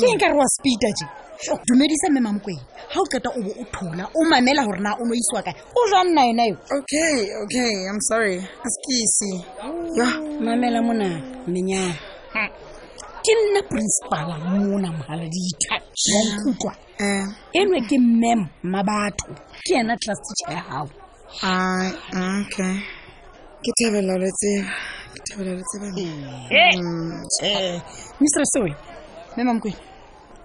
ke eng ka re wa speeda je dumedisa mme mamokweng ga o qeta o bo o thola o mamela gore na o no isiwa kae o jwa nna yona yo okay okay i'm sorry askise ya mamela mona menyana ke nna principala mona mogala dithakutlwa eh. eno ke mmem ma batho ke yena class teacher ya gago I okay. Ke thabela le tseba. Ke thabela le tseba. Eh. Mr. Soe. Me mamkwe.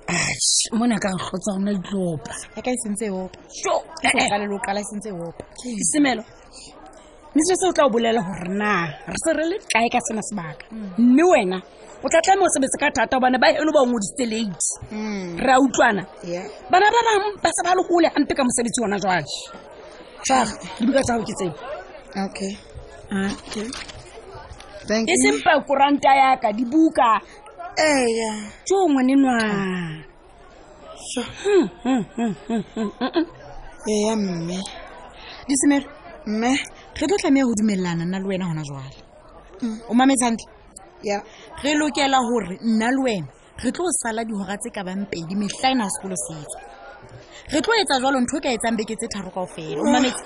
Ash, mona ka nkgotsa rona ditlopa. Ya ka isentse opa. Sho, ka le lo kala isentse opa. Isemelo. Mr. Soe o tla o bolela hore na re se re le kae ka sena sebaka. Mme wena o tla tlae mo sebetse ka thata gobane ba eno ba o ngodisitse late hmm. re a utlwana bana ba bang ba se ba le gole gampe ka mosebetsi ona jwale far dibuka tsa go ke tseo ah, e seng pa koranta yaka dibuka eya jo ngwane nwa hmm, hmm, eya mme disemere mme re tlo tlameya go dumelelana nna le wena gona jwale o mametse gantle re lokela gore nna le wena re tlo sala dihora tse ka bang pedi metlha e na sekolo setso re tlo etsa jalo ntho e ka etsang beke tse tharo kao fela o mametse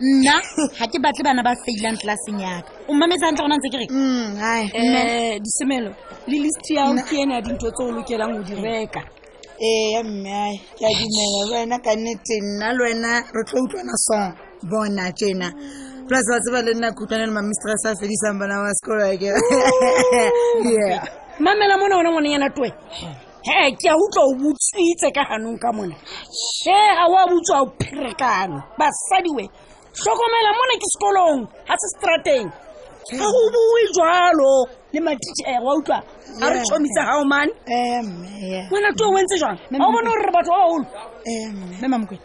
nna ga ke batle bana ba failang tlelaseng yaka o mametse gantle gona ntse ke re mm, eh, disemelo le list ya o ke ene ya dintho tse o lokelang go di reka ee ya mme a ke a dumela le wena ka nnete nna le wena re tlo utlwana song bona tjena plus ba tseba le nna kutlwane le mamistress a fedisang bana ba sekolo ake yeah mamela mona ona ngwananyana toe he ke a utlwa o botswitse ka ganong ka mona he ga wa botswa o pherekano basadiwe tlhokomela mone ke sekolong ga se strateng ga go boe jalo le maticher wa utlwa a re tshomisa gao mane ngwana to o ntse jang ga o bone gore re batho ba bagolo mme mamokwe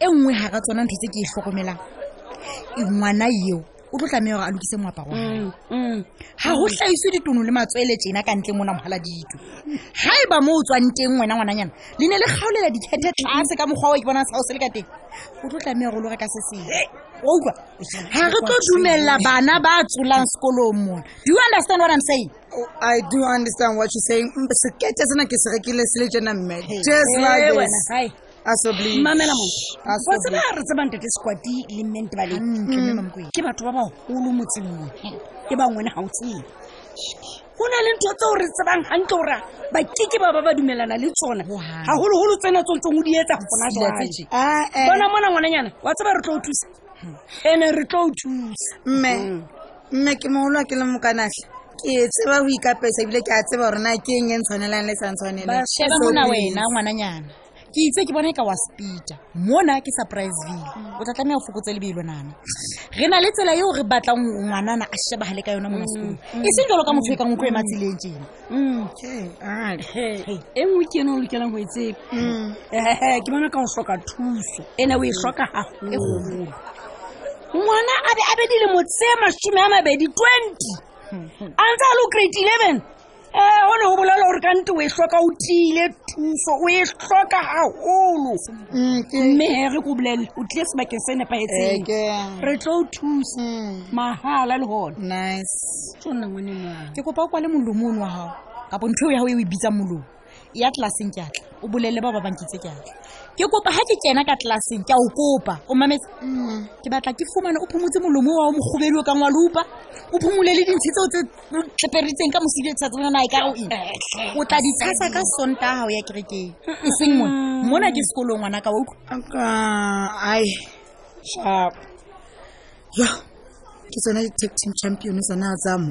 e nngwe ga ka tsona ntho tse ke e tlhokomelang e ngwana eo o tlo tlameya gore a lokise moaparo wa gae mm, ga mm. go tlhaiswe ditono le matswele tjena ka ntle mona mogala dito ga e ba mo o tswang teng wena ngwananyana le ne le kgaolela dikgethe tlase ka mokgwa o ke bonang sa o se le ka teng o tlo tlameya gore lo reka se seng outlwa ga re tlo dumelela bana ba tsolang sekolong mona do you understand what i'm saying oh, I do understand what you're saying. Mm, sekete sena ke se rekile se le tjena mme. Just like this. aso please mamela mo Aso, wa tseba re tsebang tete sekwati le mente bale Hantle, mme Mamokwena. ke batho ba bagolo motseng mo ke ba ngwene ga o tsebe go na le ntho tseo re tsebang gantle gore ba keke ba ba ba dumelana le tsona Hohang. gagologolo tsena tsontsong o di etsa gona Sila tse tje. jale bona mona ngwananyana wa tseba re tlo o thusa ene re tlo o thusa mme mme ke mogolo ke le mokanatlhe ke tseba go ikapesa ebile ke a tseba gore na ke eng e ntshwanelang le sa ntshwanelang sheba mona wena ngwananyana ke itse ke bona e ka wa speeda mona ke surpriseville o tla tlameya go fokotse lebelo nana re na le tsela eo re batlang ngwanana a shebagale ka yona mona sekolo mm, mm. e seng jalo ka motho e kang utlwe e matseleng tena mm, e nngwe ke ene o lokelang go e tsebe ke bona ka go tlhoka thuso ene o e tlhoka gago e gogolo ngwana a be a be dilemo tse masome a mabedi twenty a ntse a lo grade eleven ee o ne o bolela gore kante o e tlhoka o tiile thuso o e tlhoka gagolo mm, mme he re ko bolele o tlile sebakeng se nepagetseng re tlo o thusa mm. mahala le gone ke kopa o kwa le molomo o ne wa gago kapo ntho eo ya go e o e bitsang molomo ya tlelaseng ke atla o bolelele ba ba bankitse ke atla ke kopa ga ke kena ka tlelaseng ke a o kopa o mametse mm. ke batla ke fumane o phomotse molomo wa o mogobedi o kang wa lupa o phomole le dintshi tseo tse tleperitseng ka mosiletsatsena e ka o eng o tla di tshasa ka sonta gago ya kerekeng e seng mone mm. mona ke sekolong ngwana ka wa utlwa ai sharp yo ke tsone di-tactim champion tsa naa tsa mo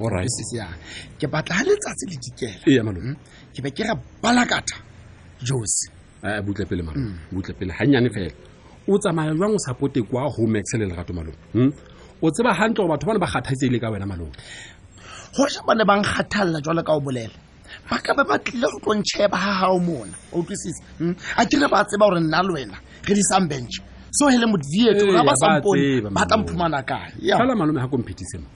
Alright. This is- yeah. ke batla ha letsatsi le dikela Eya, malome. Mm. ke be ke ra balakatha jose a butle pele malome butle pele gannyane fela o tsamaya jwang o sapote kwa go max le lerato malome Hmm? o tseba gantle gore batho ba ne ba kgathatsegile ka wena malome goja ba ne ba nkgathalela jalo ka o bolela ba ka ba ba tlile go tlo ntšheba ga gago mona o utlwisise hmm? a kere ba tseba gore nna le wena re di sambence so hele modieto ga ba sampone ba tla mphumana kae fala malome ga komphetisemo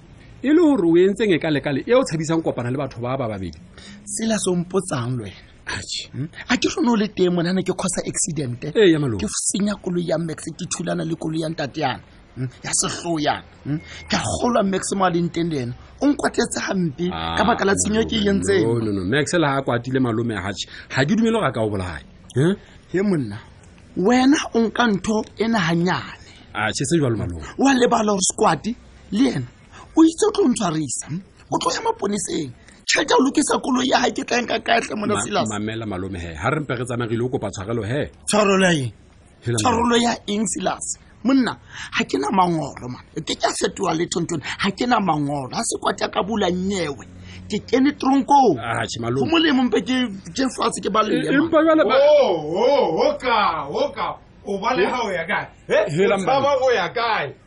e le gore o entseng e ka lekale e o tshabisang kopana le batho ba ba babedi sela se ompotsang lwena hmm? a ke rone o le teng mone ne ke kgosa accidente ke senya koloi ya max ke thulana le koloi ya ntate yana mm, ya setloyana mm, ka golwa max mo a leng teng le ena o nkwatetse gampe ka baka la tshenyo ke e entseng Ah, No, no, no. max le ga a kwatile malome a gatšhe ga ke dumele gore a ka o bolae he monna wena o nka ntho e naganyane a che se jalo malome wa lebala gore sekwati le ena o itse o tlo ntshwarisa mm, o tlo ya maponeseng tšhelete ya o lokisa kolo ya ga ke tlang ka kaetle mona Ma- silas mamela malome he ga re mpe re tsamaye re ile o kopa tshwarelo he tshwarelo ya eng tharolo ya eng silase monna ga ke na mangoro man ke ke a setoa le thontone ga ke na mangoro a se kwata ka bula nyewe ke kene tronkong ah, go molemo mpe ke je fatshe ke baleleoka o balega o ya kae o ya kae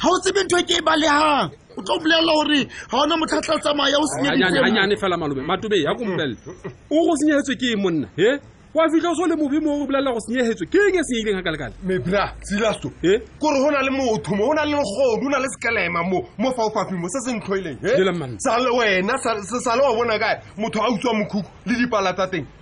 ga o tsebe ntho e ke e balegang o tlo bolelela gore ga ona motho a tla tsamaya o senyanyane fela malome matobe ya kompelele o go senyegetswe ke e monna e wa fitlha o so le mobe mo go bolelela go senyegetswe ke eng e senyegileng ga kalekale mebra silaso e kore go na le motho mo go na le legodu o na le sekelema mo mo fa o fafimo se se ntlhoileng sale wena sale wa bona kae motho a utswa mokhukhu le dipala tsa teng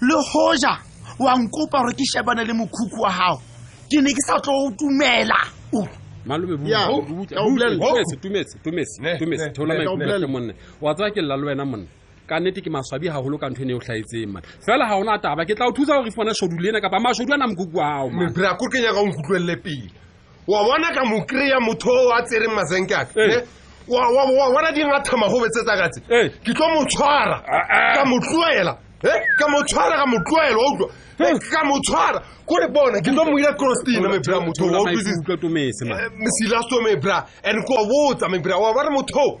le hoja wa nkopa gore ke shebane le mokhukhu wa gago ke ne ke sa tlo o tumela malome monna wa tsaya ke lela le wena monna ka nnete ke maswabi gagolo ka ntho e ne o tlhaetseng mane fela ga ona taba ke tla o thusa gore fone shodu le ena kapa mashodu a na mokuku ao mebrakore ke nyaka o nkutlwelele pele wa bona ka mo kry-a motho o a tsereng masenke aka Ee. eh? wa wa- wa- wa bona dingathamagobe tse tsa katse Ee. ke tlo mo tshwara Ah, ah. ka mo tloela eh? ka mo tshwara ka mo tloela wa utlwa Eh, ka mo tshwara kore bona ke tlo mo ira crostina mebra motho wa utlwisisa Eh, mesilaso mebra and ko botsa mebra wa ba re motho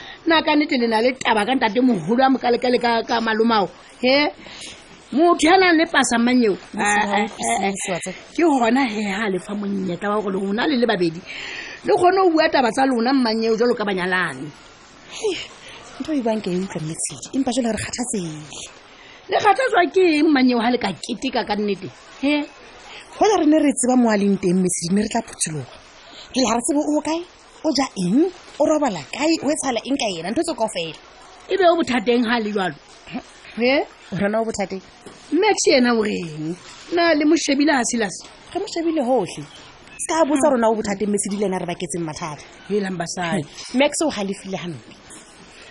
nna ka nete le na le taba ka ntate mogolo a mokalekale ka ka malomao he motho ya nang le pasamang eo Ah, ke gona he ga le fa monnyetla wa gore lona le le babedi le kgone go bua taba tsa lona mmang eo jalo ka banyalane ntho e bang ke e utlwa mmetshedi empa jalo re kgathatsele le kgathatswa ke eng mmang eo ga le ka keteka ka nnete he gola re ne re tseba mo a leng teng metsedi ne re tla phuthuloga pele ga re tsebe o kae o ja eng o robala kae o e tshala eng ka ena ntho tse kao fela e be o bothateng ga le jalo e o rana o bothateng max ena o reng na le moshebile ga silas re moshebile gotlhe se ka botsa rona o bothateng mme sedile ena re baketseng mathata elang basadi max o galefile gampe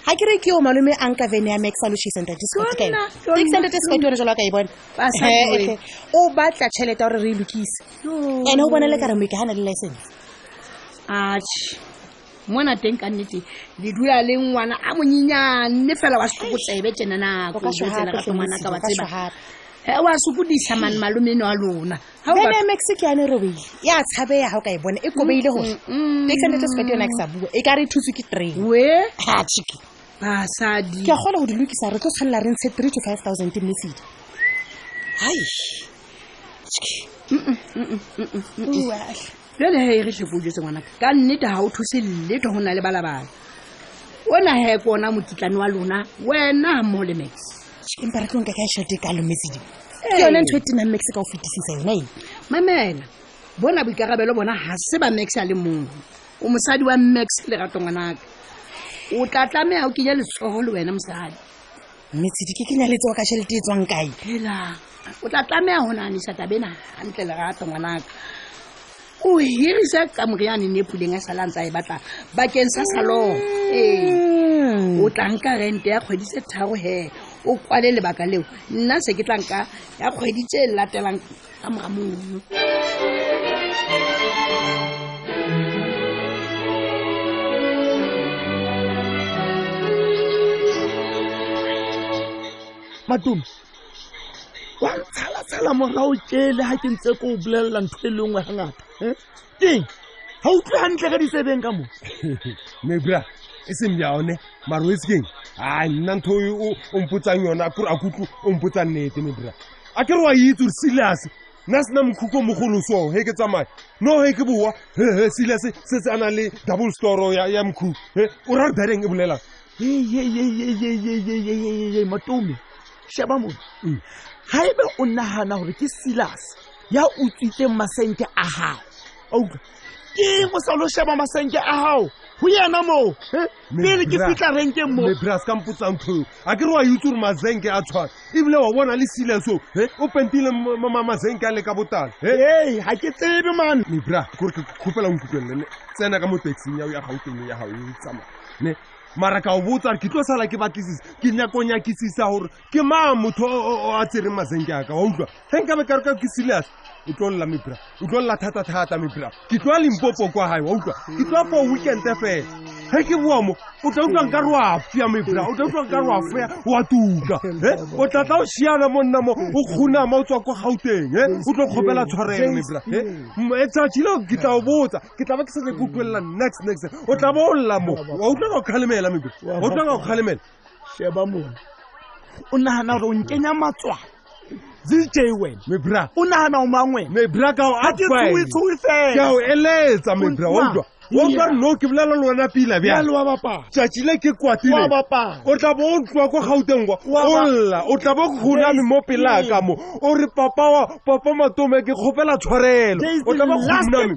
ga ke re ke o malome a nka vene ya max a loshi santate scott ka ena take santate scott yone jalo a ka e bona Basadi Eh, we. okay. o batla tšhelete ya gore re e lokise ene o bona le ka re moike ga na le license atšhe mona teng ka nnete le dula le ngwana a monyenyane fela wa setlhokotsebe tsena nako Go ka shwa gape, gape ngwana ka wa Felicia, go ka tseba shwa gape. Eh, wa sokodisa mane malome eno a lona Ha o ba- bene max ke yane robile ya tshabeya ga o ka e bona e kobeile gore exanete se ka di yona ke sa bua e ka re thutswe ke train we ha chiki basadi ke a kgona go di lokisa re tlo tshwanela re ntshe three to five thousand mmefidi hai jale he e re tlhefojetse ngwanaka ka nnete ga o thuse letho go na le balabala o na he ko ona mokitlane wa lona wena ga mmogo le max empa re tlonka ka e shate ka lomesedi ke yone ntho e tenang max ka o fetisisa yona e mamela bona boikarabelo bona ga se ba max a le mongwe o mosadi wa max lerato ngwanaka o tla tlameya o kenya letsogo le wena mosadi metsedi ke ke nyaletse wa ka tšhelete e tswang kae helang o tla tlameya go naanisa tabena gantle lerato ngwanaka o hirisa ka moriane ne puleng a sala ntse a e batla bakeng sa salong ee mm. o tla nka rente ya kgwedi se tharo he o kwale lebaka leo nna se ke tla nka ya kgwedi tse latelang ka mora mono matumi wa ntshala-tshala morao kele ga ke ntse ko o bolelela ntho e le nngwe ga ngata eng ga utlwe gantle ka disebeng ka mo mebra e seng bja one maroetse keng a nna ntho o mpotsang yona kore a kutlo o mpotsang nete mebra a ke re wa itse gore silase nna sena mokhuko mogolo so he ke tsamaya no he ke boa hehe sile se setse a na le double storo ya mokhuko e o ra bereng e bolelang matome sheba mone ga ebe o nagana gore ke silase ya utswitseng masenke a gago autlwa ke eng o sa lo sheba masenke a gago go yena moo eh? pele ke fitlha renkeng moo lebras ka mpotsang tlhong a ke re wa itse gore mazenke a tshwana ebile wa bona le sileso eh? o pentile mazenke a le ka botala eh? ee ga ke tsebe mane lebra kore ke kgopela nkutlwelele tsena ka mo taxing yao ya gauteng ya gao e tsamaya ne mara ka o botsa ke tlo sala ke batlisisa ke nyakonyakisisa gore ke maa motho o a tsereng masenke aka wa utlwa ge nka be karoka ke serious o tlo lela mebra o tlo lela thata-thata mebra ke tloa limpopo kwa gae wa utlwa ke tloa for weekende fela ge ke boa mo o tla utlwang ka re wa fea mebra o tla utlwang ka re wa fea wa tuka e o tla tla o siana mo nna mo o kgonama o tswa kwa gauteng e o tlo kgopela tshwareng mebra e tsatsi leo ke tla o botsa ke tla ba ke sa ke ke utlwelela next next o tla bo o lela mo wa utlwa ka o kgalemela mebra wa utlwa ka o kgalemela sheba mone o nagana gore o nkenya matswa zj wena mebra o nagana o mang wena mebra ka a ke tsoetshoe fela o eletsa mebra wa utlwa wonka re no ke bolela le wena pila bjatšatši le ke kwatile o tla bo o tloa kwa gauteng kwa o lla o tla bo kgonane mo pela ka mo o re papawa papa matome ke kgopela tshwarelo o tla bo kgonane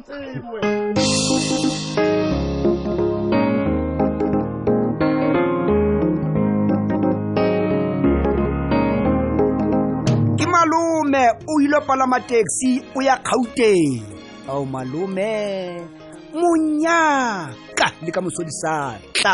ke malome o ile go palama taxi o ya gauteng ao malome monyaka le ka mosodisatla